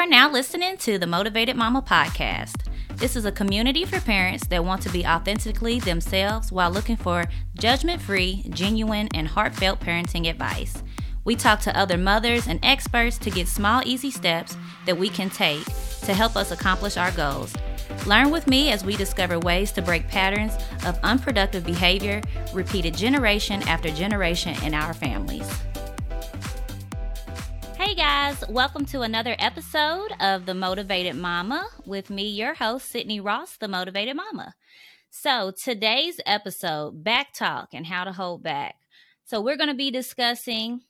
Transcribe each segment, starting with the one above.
are now listening to the Motivated Mama podcast. This is a community for parents that want to be authentically themselves while looking for judgment free, genuine, and heartfelt parenting advice. We talk to other mothers and experts to get small, easy steps that we can take to help us accomplish our goals. Learn with me as we discover ways to break patterns of unproductive behavior repeated generation after generation in our families. Hey guys, welcome to another episode of The Motivated Mama with me, your host, Sydney Ross, The Motivated Mama. So, today's episode, back talk and how to hold back. So, we're going to be discussing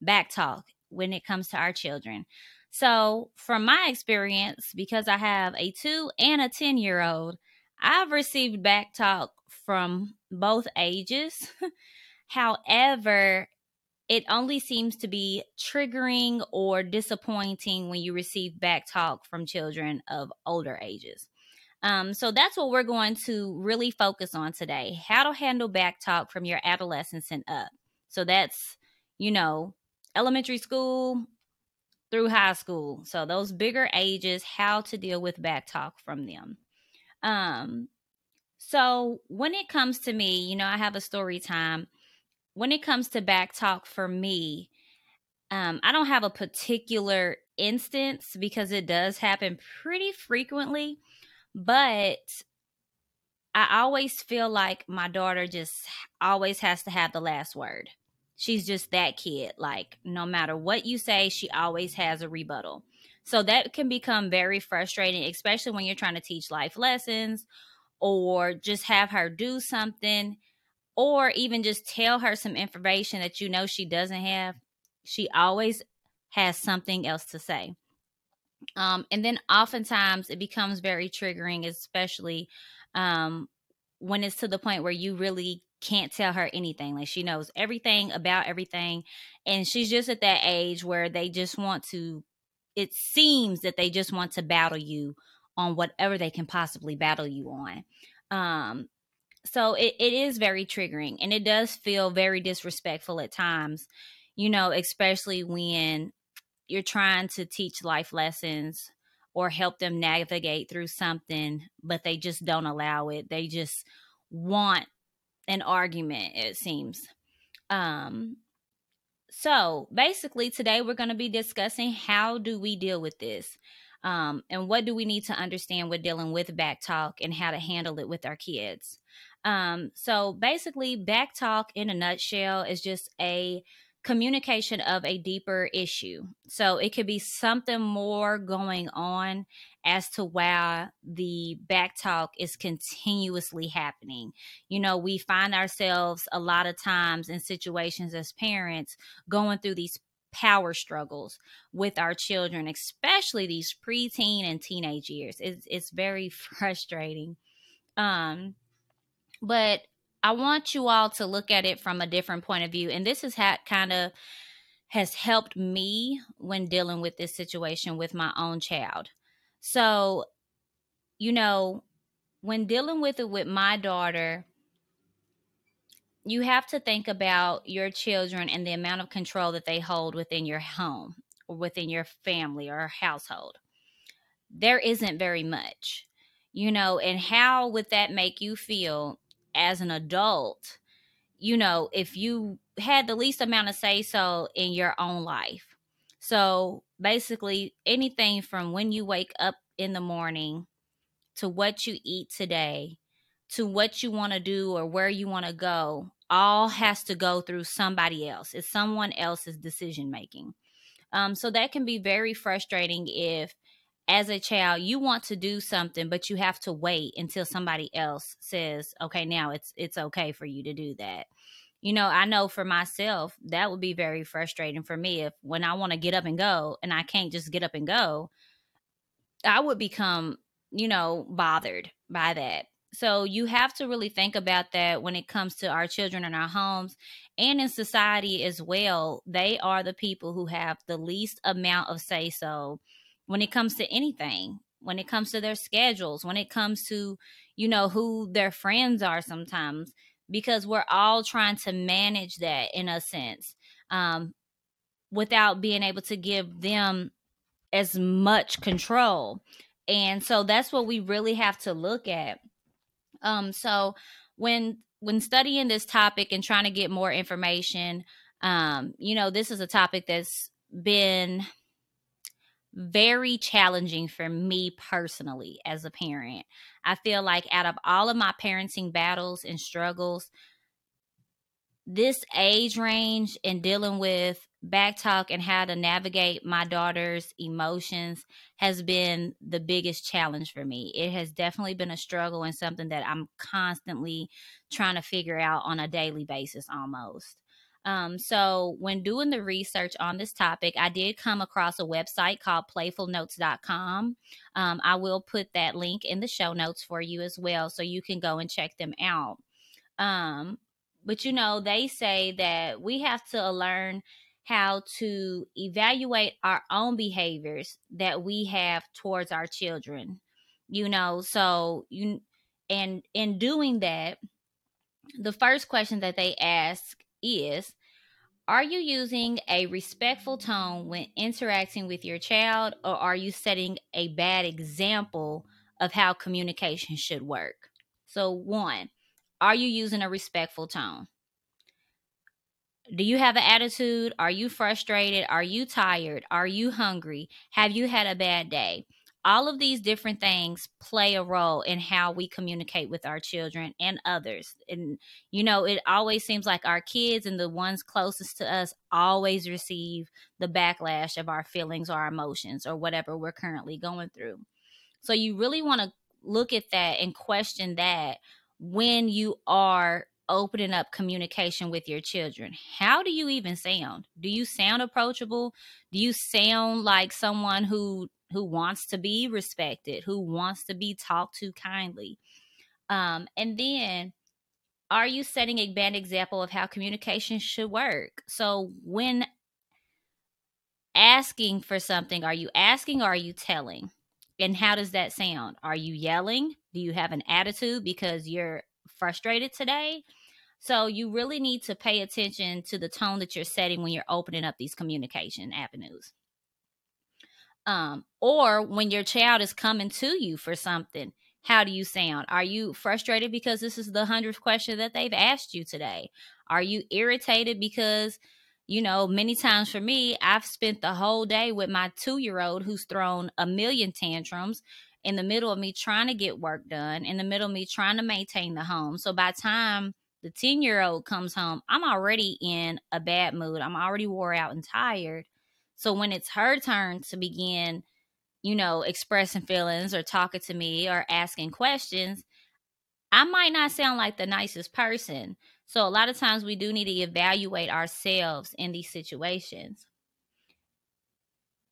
back talk when it comes to our children. So, from my experience, because I have a two and a 10 year old, I've received back talk from both ages. However, it only seems to be triggering or disappointing when you receive back talk from children of older ages. Um, so that's what we're going to really focus on today how to handle back talk from your adolescence and up. So that's, you know, elementary school through high school. So those bigger ages, how to deal with back talk from them. Um, so when it comes to me, you know, I have a story time. When it comes to back talk for me, um, I don't have a particular instance because it does happen pretty frequently, but I always feel like my daughter just always has to have the last word she's just that kid. Like, no matter what you say, she always has a rebuttal. So that can become very frustrating, especially when you're trying to teach life lessons or just have her do something or even just tell her some information that you know she doesn't have. She always has something else to say. Um, and then oftentimes it becomes very triggering, especially um, when it's to the point where you really can't tell her anything. Like she knows everything about everything. And she's just at that age where they just want to, it seems that they just want to battle you on whatever they can possibly battle you on. Um, so it, it is very triggering and it does feel very disrespectful at times, you know, especially when you're trying to teach life lessons or help them navigate through something, but they just don't allow it. They just want an argument, it seems. Um, so basically, today we're going to be discussing how do we deal with this, um, and what do we need to understand with dealing with back talk and how to handle it with our kids. Um, so basically, back talk in a nutshell is just a communication of a deeper issue. So it could be something more going on as to why the back talk is continuously happening. You know, we find ourselves a lot of times in situations as parents going through these power struggles with our children, especially these preteen and teenage years. It's it's very frustrating. Um but I want you all to look at it from a different point of view. And this is how kind of has helped me when dealing with this situation with my own child. So, you know, when dealing with it with my daughter, you have to think about your children and the amount of control that they hold within your home or within your family or household. There isn't very much, you know, and how would that make you feel as an adult, you know, if you had the least amount of say so in your own life. So basically, anything from when you wake up in the morning to what you eat today to what you want to do or where you want to go all has to go through somebody else. It's someone else's decision making. Um, so that can be very frustrating if as a child you want to do something but you have to wait until somebody else says okay now it's it's okay for you to do that. You know i know for myself that would be very frustrating for me if when i want to get up and go and i can't just get up and go i would become you know bothered by that. So you have to really think about that when it comes to our children in our homes and in society as well. They are the people who have the least amount of say so when it comes to anything when it comes to their schedules when it comes to you know who their friends are sometimes because we're all trying to manage that in a sense um, without being able to give them as much control. And so that's what we really have to look at. Um so when when studying this topic and trying to get more information, um, you know, this is a topic that's been very challenging for me personally as a parent. I feel like out of all of my parenting battles and struggles, this age range and dealing with back talk and how to navigate my daughter's emotions has been the biggest challenge for me. It has definitely been a struggle and something that I'm constantly trying to figure out on a daily basis almost. Um, so, when doing the research on this topic, I did come across a website called playfulnotes.com. Um, I will put that link in the show notes for you as well, so you can go and check them out. Um, but you know, they say that we have to learn how to evaluate our own behaviors that we have towards our children. You know, so you and in doing that, the first question that they ask is Are you using a respectful tone when interacting with your child, or are you setting a bad example of how communication should work? So, one, are you using a respectful tone? Do you have an attitude? Are you frustrated? Are you tired? Are you hungry? Have you had a bad day? All of these different things play a role in how we communicate with our children and others. And, you know, it always seems like our kids and the ones closest to us always receive the backlash of our feelings or our emotions or whatever we're currently going through. So you really want to look at that and question that when you are opening up communication with your children. How do you even sound? Do you sound approachable? Do you sound like someone who who wants to be respected, who wants to be talked to kindly. Um, and then are you setting a bad example of how communication should work? So when asking for something, are you asking or are you telling? And how does that sound? Are you yelling? Do you have an attitude because you're frustrated today? So you really need to pay attention to the tone that you're setting when you're opening up these communication avenues um, or when your child is coming to you for something how do you sound? Are you frustrated because this is the hundredth question that they've asked you today? Are you irritated because you know many times for me i've spent the whole day with my two year old who's thrown a million tantrums in the middle of me trying to get work done in the middle of me trying to maintain the home. So by time the 10 year old comes home i'm already in a bad mood. I'm already wore out and tired so when it's her turn to begin, you know, expressing feelings or talking to me or asking questions, I might not sound like the nicest person. So a lot of times we do need to evaluate ourselves in these situations.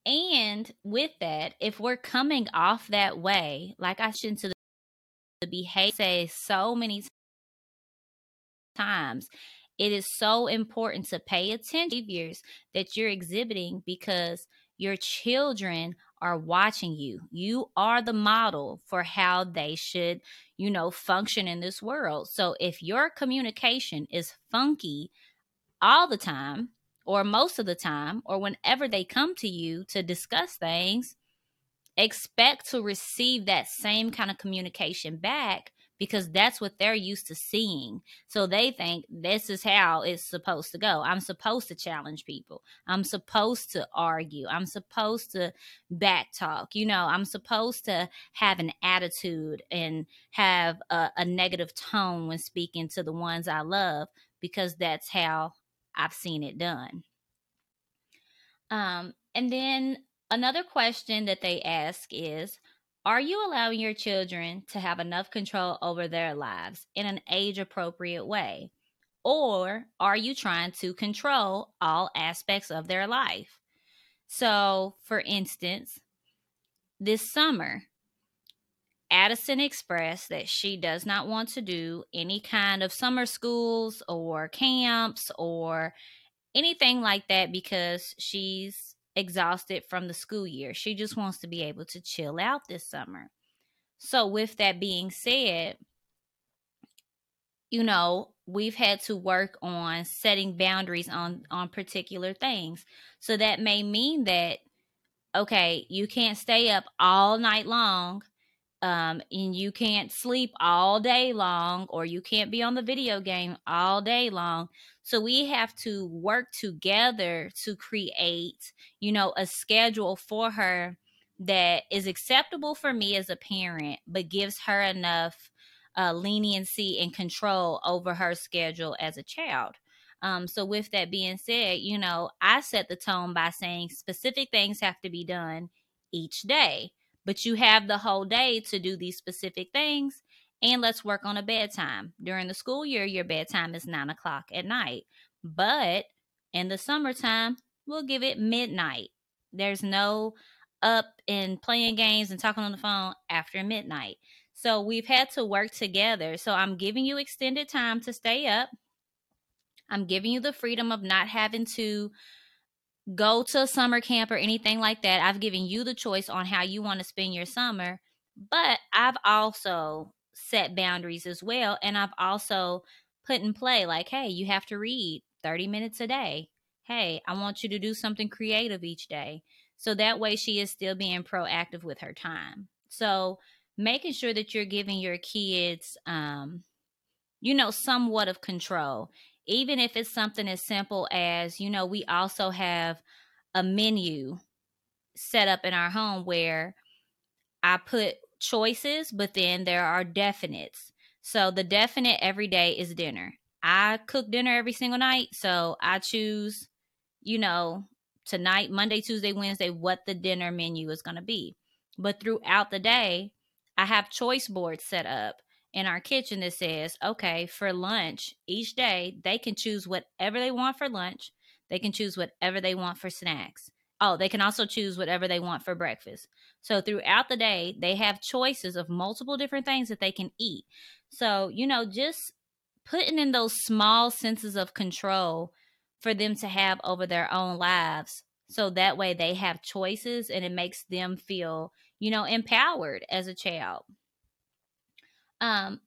And with that, if we're coming off that way, like I shouldn't to the behavior say so many times, it is so important to pay attention to behaviors that you're exhibiting because your children are watching you. You are the model for how they should, you know, function in this world. So if your communication is funky all the time, or most of the time, or whenever they come to you to discuss things, expect to receive that same kind of communication back because that's what they're used to seeing. So they think this is how it's supposed to go. I'm supposed to challenge people. I'm supposed to argue. I'm supposed to back talk. You know, I'm supposed to have an attitude and have a, a negative tone when speaking to the ones I love because that's how I've seen it done. Um, and then another question that they ask is are you allowing your children to have enough control over their lives in an age appropriate way? Or are you trying to control all aspects of their life? So, for instance, this summer, Addison expressed that she does not want to do any kind of summer schools or camps or anything like that because she's exhausted from the school year. She just wants to be able to chill out this summer. So, with that being said, you know, we've had to work on setting boundaries on on particular things. So that may mean that okay, you can't stay up all night long um, and you can't sleep all day long or you can't be on the video game all day long. So we have to work together to create, you know, a schedule for her that is acceptable for me as a parent, but gives her enough uh, leniency and control over her schedule as a child. Um, so, with that being said, you know, I set the tone by saying specific things have to be done each day, but you have the whole day to do these specific things. And let's work on a bedtime. During the school year, your bedtime is nine o'clock at night. But in the summertime, we'll give it midnight. There's no up and playing games and talking on the phone after midnight. So we've had to work together. So I'm giving you extended time to stay up. I'm giving you the freedom of not having to go to a summer camp or anything like that. I've given you the choice on how you want to spend your summer. But I've also set boundaries as well. And I've also put in play, like, hey, you have to read 30 minutes a day. Hey, I want you to do something creative each day. So that way she is still being proactive with her time. So making sure that you're giving your kids, um, you know, somewhat of control. Even if it's something as simple as, you know, we also have a menu set up in our home where I put choices, but then there are definites. So the definite every day is dinner. I cook dinner every single night, so I choose, you know, tonight, Monday, Tuesday, Wednesday, what the dinner menu is going to be. But throughout the day, I have choice boards set up in our kitchen that says, okay, for lunch each day, they can choose whatever they want for lunch. They can choose whatever they want for snacks. Oh, they can also choose whatever they want for breakfast. So throughout the day, they have choices of multiple different things that they can eat. So, you know, just putting in those small senses of control for them to have over their own lives so that way they have choices and it makes them feel you know empowered as a child um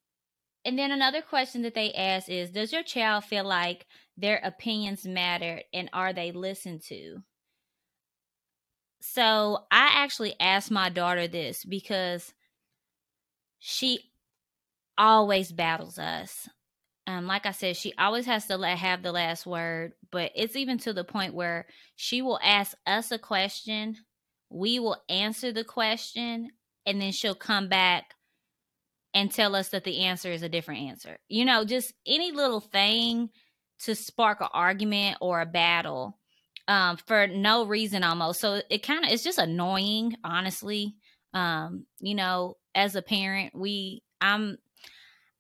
and then another question that they ask is does your child feel like their opinions matter and are they listened to so i actually asked my daughter this because she always battles us um, like I said, she always has to let, have the last word, but it's even to the point where she will ask us a question, we will answer the question, and then she'll come back and tell us that the answer is a different answer. You know, just any little thing to spark an argument or a battle um, for no reason almost. So it kind of it's just annoying, honestly. Um, you know, as a parent, we I'm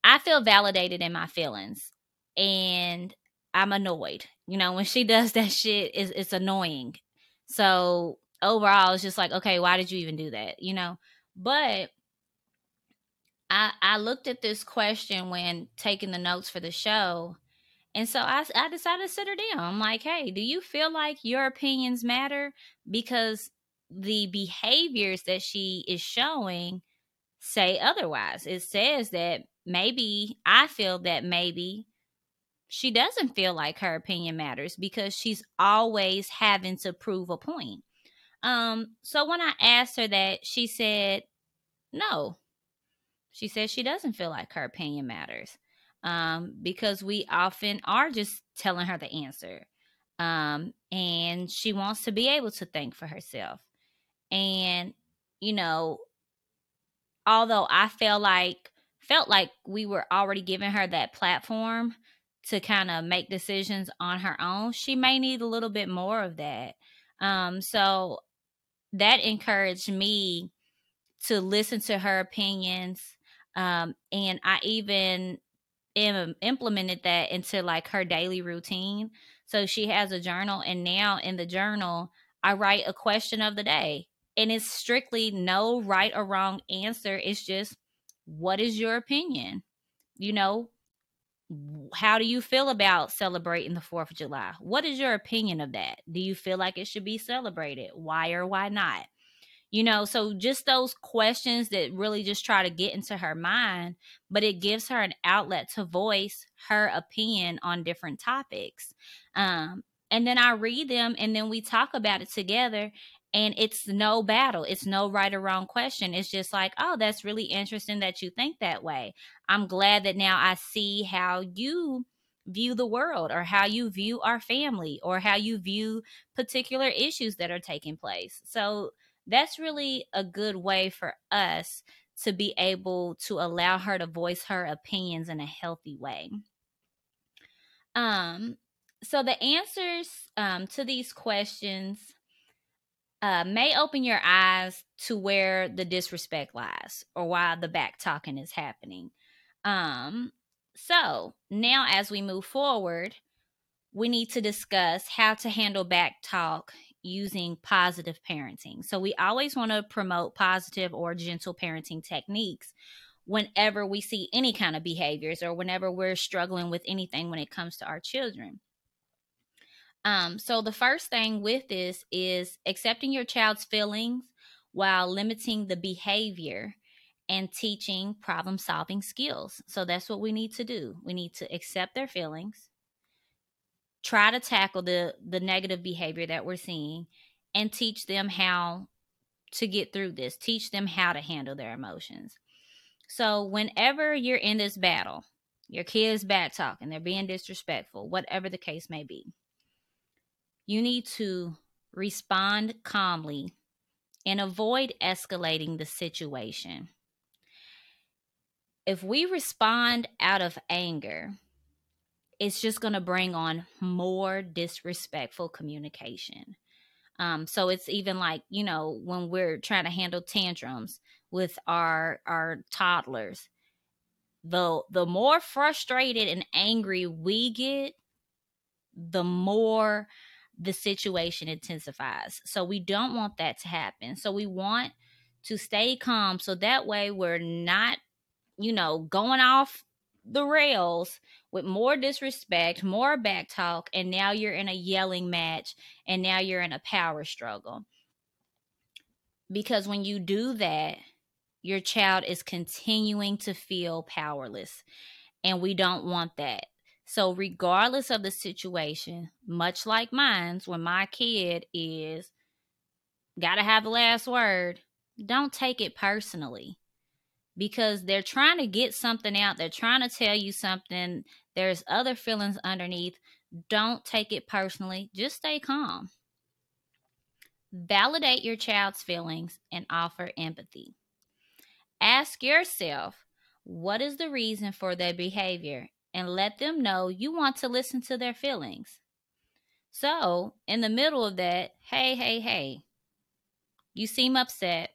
I feel validated in my feelings and I'm annoyed. You know, when she does that shit, it's, it's annoying. So overall, it's just like, okay, why did you even do that? You know, but I I looked at this question when taking the notes for the show, and so I I decided to sit her down. I'm like, hey, do you feel like your opinions matter? Because the behaviors that she is showing say otherwise. It says that maybe I feel that maybe she doesn't feel like her opinion matters because she's always having to prove a point. Um, so when I asked her that, she said, no. She said she doesn't feel like her opinion matters um, because we often are just telling her the answer. Um, and she wants to be able to think for herself. And, you know, although I felt like felt like we were already giving her that platform to kind of make decisions on her own, she may need a little bit more of that. Um, so that encouraged me to listen to her opinions. Um, and I even Im- um, implemented that into like her daily routine. So she has a journal, and now in the journal, I write a question of the day. And it's strictly no right or wrong answer. It's just what is your opinion? You know, how do you feel about celebrating the 4th of July? What is your opinion of that? Do you feel like it should be celebrated? Why or why not? You know, so just those questions that really just try to get into her mind, but it gives her an outlet to voice her opinion on different topics. Um, and then I read them and then we talk about it together. and it's no battle it's no right or wrong question it's just like oh that's really interesting that you think that way i'm glad that now i see how you view the world or how you view our family or how you view particular issues that are taking place so that's really a good way for us to be able to allow her to voice her opinions in a healthy way um so the answers um, to these questions uh, may open your eyes to where the disrespect lies or why the back talking is happening. Um, so now, as we move forward, we need to discuss how to handle back talk using positive parenting. So, we always want to promote positive or gentle parenting techniques whenever we see any kind of behaviors or whenever we're struggling with anything when it comes to our children. Um, so the first thing with this is accepting your child's feelings while limiting the behavior and teaching problem solving skills. So that's what we need to do. We need to accept their feelings, try to tackle the the negative behavior that we're seeing and teach them how to get through this. Teach them how to handle their emotions. So whenever you're in this battle, your kid's bad talking, they're being disrespectful, whatever the case may be you need to respond calmly and avoid escalating the situation. If we respond out of anger, it's just going to bring on more disrespectful communication. Um, so it's even like you know when we're trying to handle tantrums with our our toddlers, the the more frustrated and angry we get, the more the situation intensifies. So we don't want that to happen. So we want to stay calm so that way we're not, you know, going off the rails with more disrespect, more back talk, and now you're in a yelling match and now you're in a power struggle. Because when you do that, your child is continuing to feel powerless. And we don't want that. So, regardless of the situation, much like mine's, when my kid is got to have the last word, don't take it personally because they're trying to get something out. They're trying to tell you something. There's other feelings underneath. Don't take it personally. Just stay calm. Validate your child's feelings and offer empathy. Ask yourself, what is the reason for their behavior and let them know you want to listen to their feelings. So, in the middle of that, hey, hey, hey, you seem upset.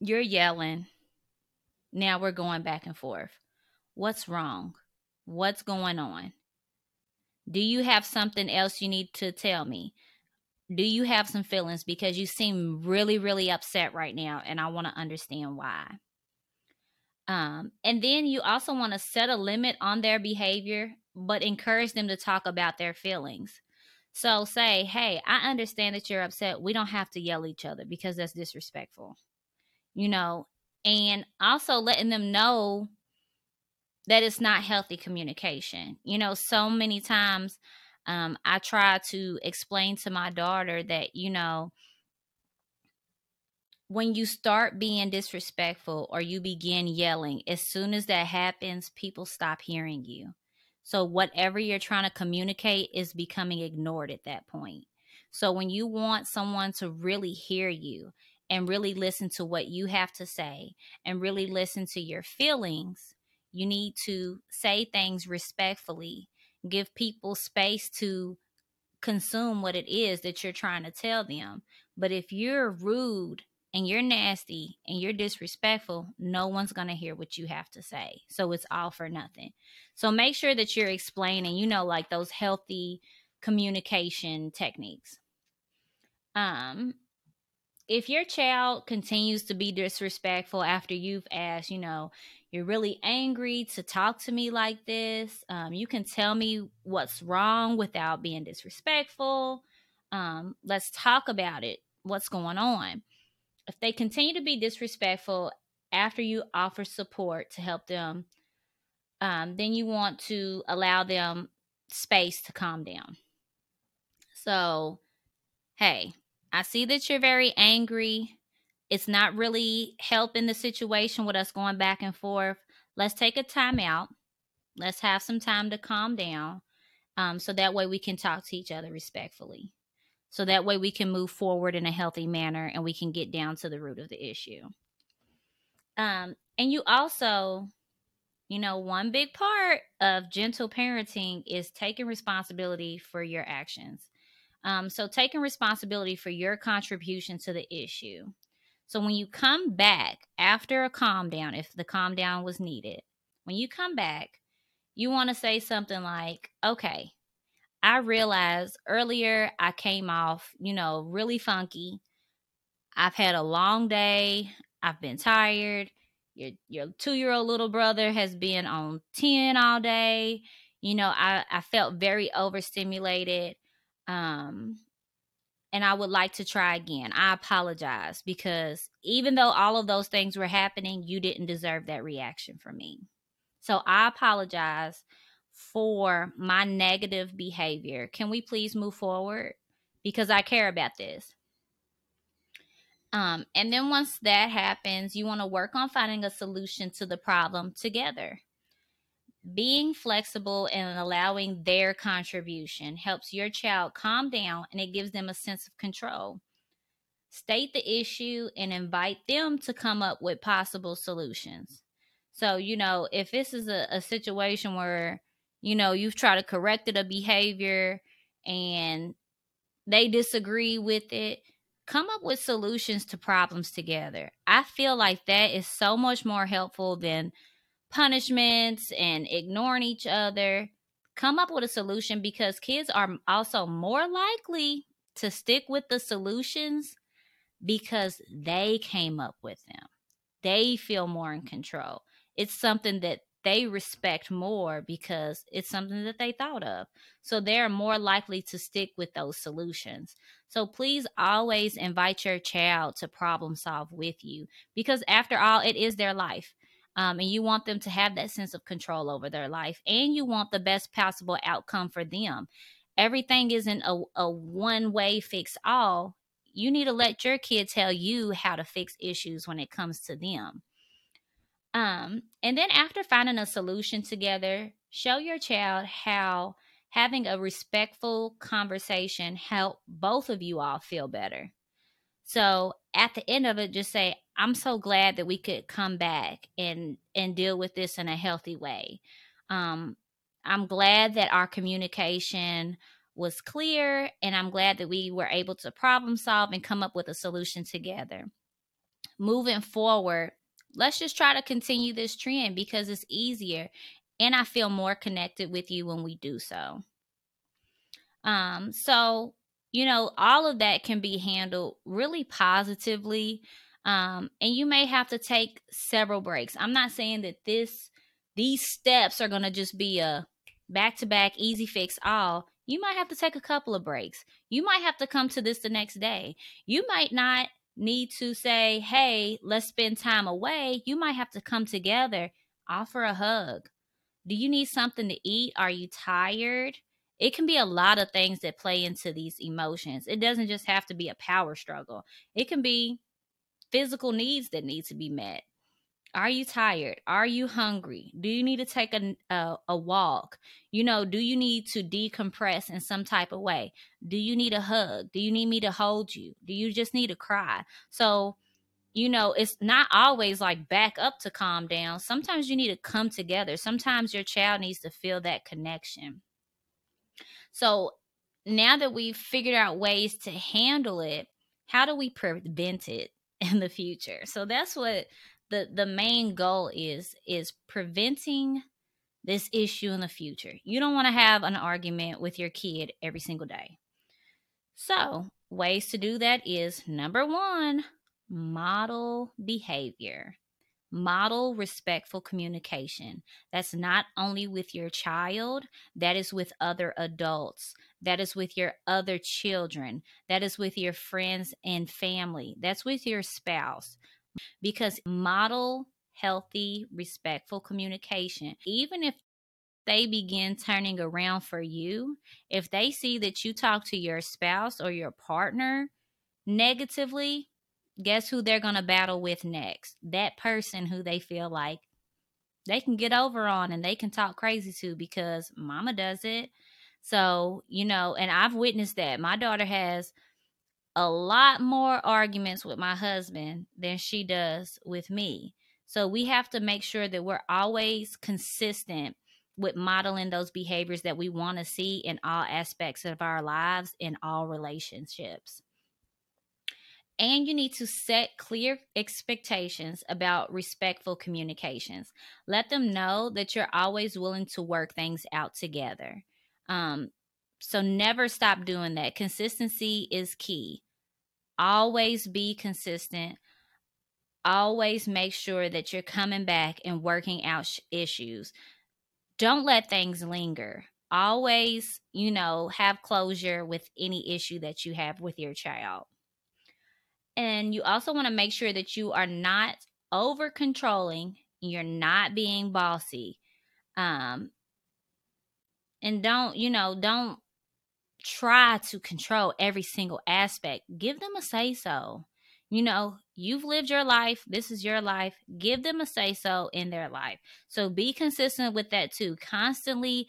You're yelling. Now we're going back and forth. What's wrong? What's going on? Do you have something else you need to tell me? Do you have some feelings? Because you seem really, really upset right now, and I want to understand why. Um, and then you also want to set a limit on their behavior, but encourage them to talk about their feelings. So say, hey, I understand that you're upset. We don't have to yell each other because that's disrespectful. You know, and also letting them know that it's not healthy communication. You know, so many times um, I try to explain to my daughter that, you know, when you start being disrespectful or you begin yelling, as soon as that happens, people stop hearing you. So, whatever you're trying to communicate is becoming ignored at that point. So, when you want someone to really hear you and really listen to what you have to say and really listen to your feelings, you need to say things respectfully, give people space to consume what it is that you're trying to tell them. But if you're rude and you're nasty and you're disrespectful, no one's going to hear what you have to say. So it's all for nothing. So make sure that you're explaining, you know, like those healthy communication techniques. Um, if your child continues to be disrespectful after you've asked, you know, you're really angry to talk to me like this, um, you can tell me what's wrong without being disrespectful. Um, let's talk about it. What's going on? if they continue to be disrespectful after you offer support to help them, um, then you want to allow them space to calm down. So, hey, I see that you're very angry. It's not really helping the situation with us going back and forth. Let's take a time out. Let's have some time to calm down. Um, so that way we can talk to each other respectfully. So that way we can move forward in a healthy manner and we can get down to the root of the issue. Um, and you also, you know, one big part of gentle parenting is taking responsibility for your actions. Um, so taking responsibility for your contribution to the issue. So when you come back after a calm down, if the calm down was needed, when you come back, you want to say something like, okay, I realized earlier I came off, you know, really funky. I've had a long day. I've been tired. Your your two year old little brother has been on 10 all day. You know, I, I felt very overstimulated. Um, and I would like to try again. I apologize because even though all of those things were happening, you didn't deserve that reaction from me. So I apologize for my negative behavior. Can we please move forward? Because I care about this. Um, and then once that happens, you want to work on finding a solution to the problem together. Being flexible and allowing their contribution helps your child calm down and it gives them a sense of control. State the issue and invite them to come up with possible solutions. So, you know, if this is a, a situation where, you know, you've tried to correct a behavior and they disagree with it, come up with solutions to problems together. I feel like that is so much more helpful than punishments and ignoring each other. Come up with a solution because kids are also more likely to stick with the solutions because they came up with them. They feel more in control. It's something that they respect more because it's something that they thought of. So they're more likely to stick with those solutions. So please always invite your child to problem solve with you because, after all, it is their life. Um, and you want them to have that sense of control over their life and you want the best possible outcome for them. Everything isn't a, a one way fix all. You need to let your kid tell you how to fix issues when it comes to them. Um, and then after finding a solution together, show your child how having a respectful conversation help both of you all feel better. So at the end of it, just say, I'm so glad that we could come back and and deal with this in a healthy way. Um, I'm glad that our communication was clear, and I'm glad that we were able to problem solve and come up with a solution together. Moving forward, let's just try to continue this trend because it's easier and I feel more connected with you when we do so. Um, so, you know, all of that can be handled really positively. Um, and you may have to take several breaks. I'm not saying that this these steps are going to just be a back to back easy fix all. You might have to take a couple of breaks. You might have to come to this the next day. You might not need to say, hey, let's spend time away, you might have to come together, offer a hug. Do you need something to eat? Are you tired? It can be a lot of things that play into these emotions. It doesn't just have to be a power struggle, it can be physical needs that need to be met. Are you tired? Are you hungry? Do you need to take a, a, a walk? You know, do you need to decompress in some type of way? Do you need a hug? Do you need me to hold you? Do you just need to cry? So, you know, it's not always like back up to calm down. Sometimes you need to come together. Sometimes your child needs to feel that connection. So, now that we've figured out ways to handle it, how do we prevent it in the future? So, that's what the the main goal is is preventing this issue in the future. You don't want to have an argument with your kid every single day. So, ways to do that is number 1, model behavior. Model respectful communication. That's not only with your child, that is with other adults, that is with your other children, that is with your friends and family, that's with your spouse because model healthy, respectful communication. Even if they begin turning around for you, if they see that you talk to your spouse or your partner negatively, guess who they're going to battle with next? That person who they feel like they can get over on and they can talk crazy to because mama does it. So, you know, and I've witnessed that. My daughter has a lot more arguments with my husband than she does with me. So we have to make sure that we're always consistent with modeling those behaviors that we want to see in all aspects of our lives, in all relationships. And you need to set clear expectations about respectful communications. Let them know that you're always willing to work things out together. Um, so never stop doing that. Consistency is key. Always be consistent. Always make sure that you're coming back and working out sh- issues. Don't let things linger. Always, you know, have closure with any issue that you have with your child. And you also want to make sure that you are not over controlling, you're not being bossy. Um, and don't, you know, don't try to control every single aspect. Give them a say so. You know, you've lived your life. This is your life. Give them a say so in their life. So be consistent with that too. Constantly,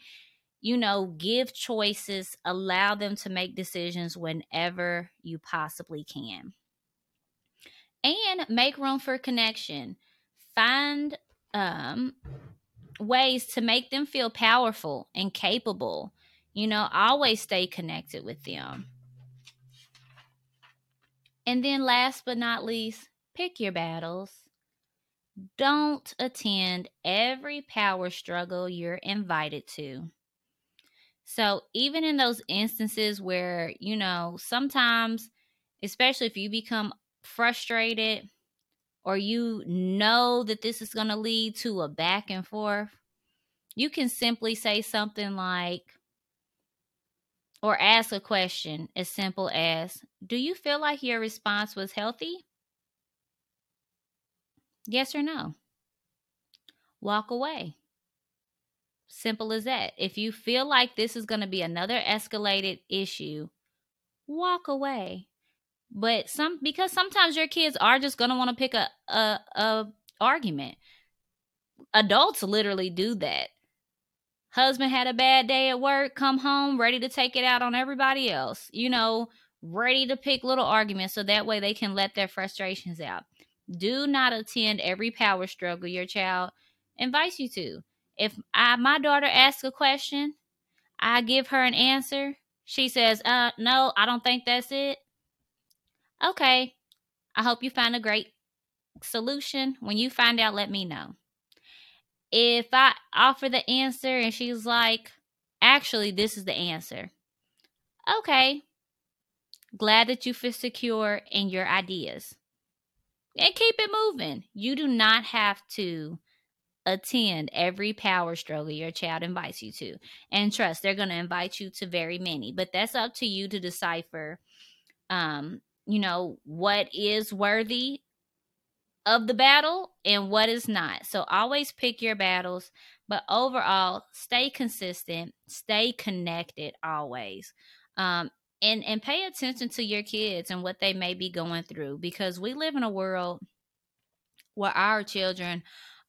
you know, give choices, allow them to make decisions whenever you possibly can and make room for connection. Find um, ways to make them feel powerful and capable. You know, always stay connected with them. And then, last but not least, pick your battles. Don't attend every power struggle you're invited to. So, even in those instances where, you know, sometimes, especially if you become frustrated or you know that this is going to lead to a back and forth, you can simply say something like, or ask a question as simple as Do you feel like your response was healthy? Yes or no? Walk away. Simple as that. If you feel like this is going to be another escalated issue, walk away but some because sometimes your kids are just gonna want to pick a, a a argument. Adults literally do that. Husband had a bad day at work, come home ready to take it out on everybody else. You know, ready to pick little arguments so that way they can let their frustrations out. Do not attend every power struggle your child invites you to. If I my daughter asks a question, I give her an answer. She says, "Uh, no, I don't think that's it." Okay. I hope you find a great solution. When you find out, let me know. If I offer the answer and she's like, actually, this is the answer. Okay. Glad that you feel secure in your ideas. And keep it moving. You do not have to attend every power struggle your child invites you to. And trust, they're going to invite you to very many, but that's up to you to decipher um, you know, what is worthy of the battle and what is not. So always pick your battles, but overall, stay consistent, stay connected always. Um, and and pay attention to your kids and what they may be going through because we live in a world where our children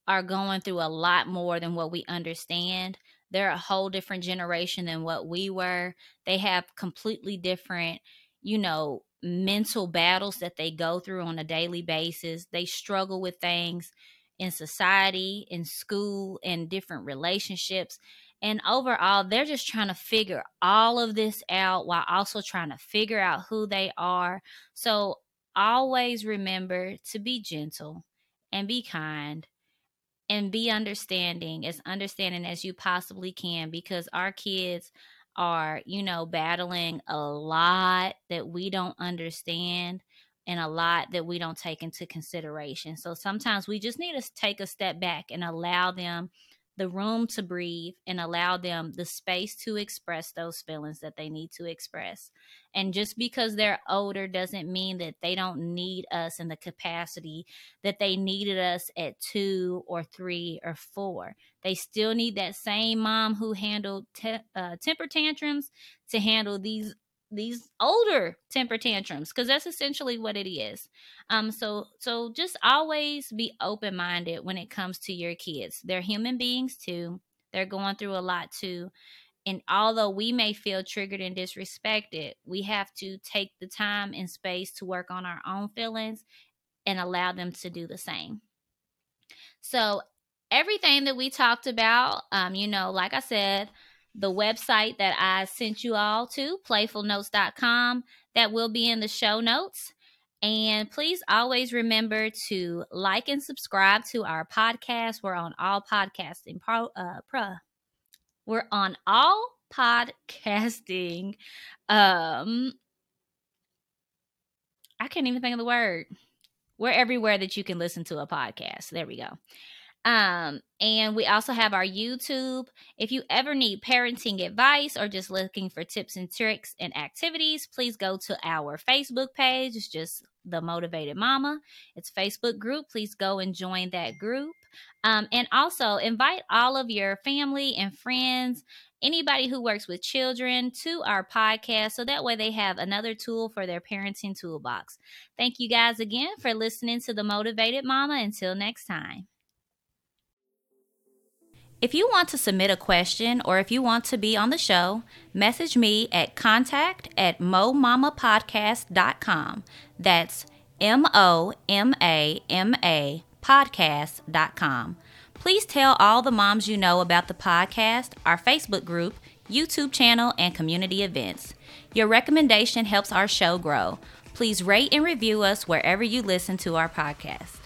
are going through a lot more than what we understand. They're a whole different generation than what we were. They have completely different, you know, mental battles that they go through on a daily basis. They struggle with things in society, in school, in different relationships. And overall, they're just trying to figure all of this out while also trying to figure out who they are. So always remember to be gentle and be kind and be understanding, as understanding as you possibly can, because our kids are, you know, battling a lot that we don't understand and a lot that we don't take into consideration. So sometimes we just need to take a step back and allow them the room to breathe and allow them the space to express those feelings that they need to express. And just because they're older doesn't mean that they don't need us in the capacity that they needed us at two or three or four. They still need that same mom who handled te- uh, temper tantrums to handle these these older temper tantrums because that's essentially what it is. Um so so just always be open minded when it comes to your kids. They're human beings too. They're going through a lot too. And although we may feel triggered and disrespected we have to take the time and space to work on our own feelings and allow them to do the same. So everything that we talked about um you know like i said the website that I sent you all to, playfulnotes.com, that will be in the show notes. And please always remember to like and subscribe to our podcast. We're on all podcasting pro, uh, pro. We're on all podcasting. Um, I can't even think of the word. We're everywhere that you can listen to a podcast. There we go. Um, and we also have our YouTube. If you ever need parenting advice or just looking for tips and tricks and activities, please go to our Facebook page. It's just the Motivated Mama. It's Facebook group. Please go and join that group. Um, and also invite all of your family and friends, anybody who works with children, to our podcast so that way they have another tool for their parenting toolbox. Thank you guys again for listening to the Motivated Mama. Until next time. If you want to submit a question or if you want to be on the show, message me at contact at momamapodcast.com. That's M O M A M A podcast.com. Please tell all the moms you know about the podcast, our Facebook group, YouTube channel, and community events. Your recommendation helps our show grow. Please rate and review us wherever you listen to our podcast.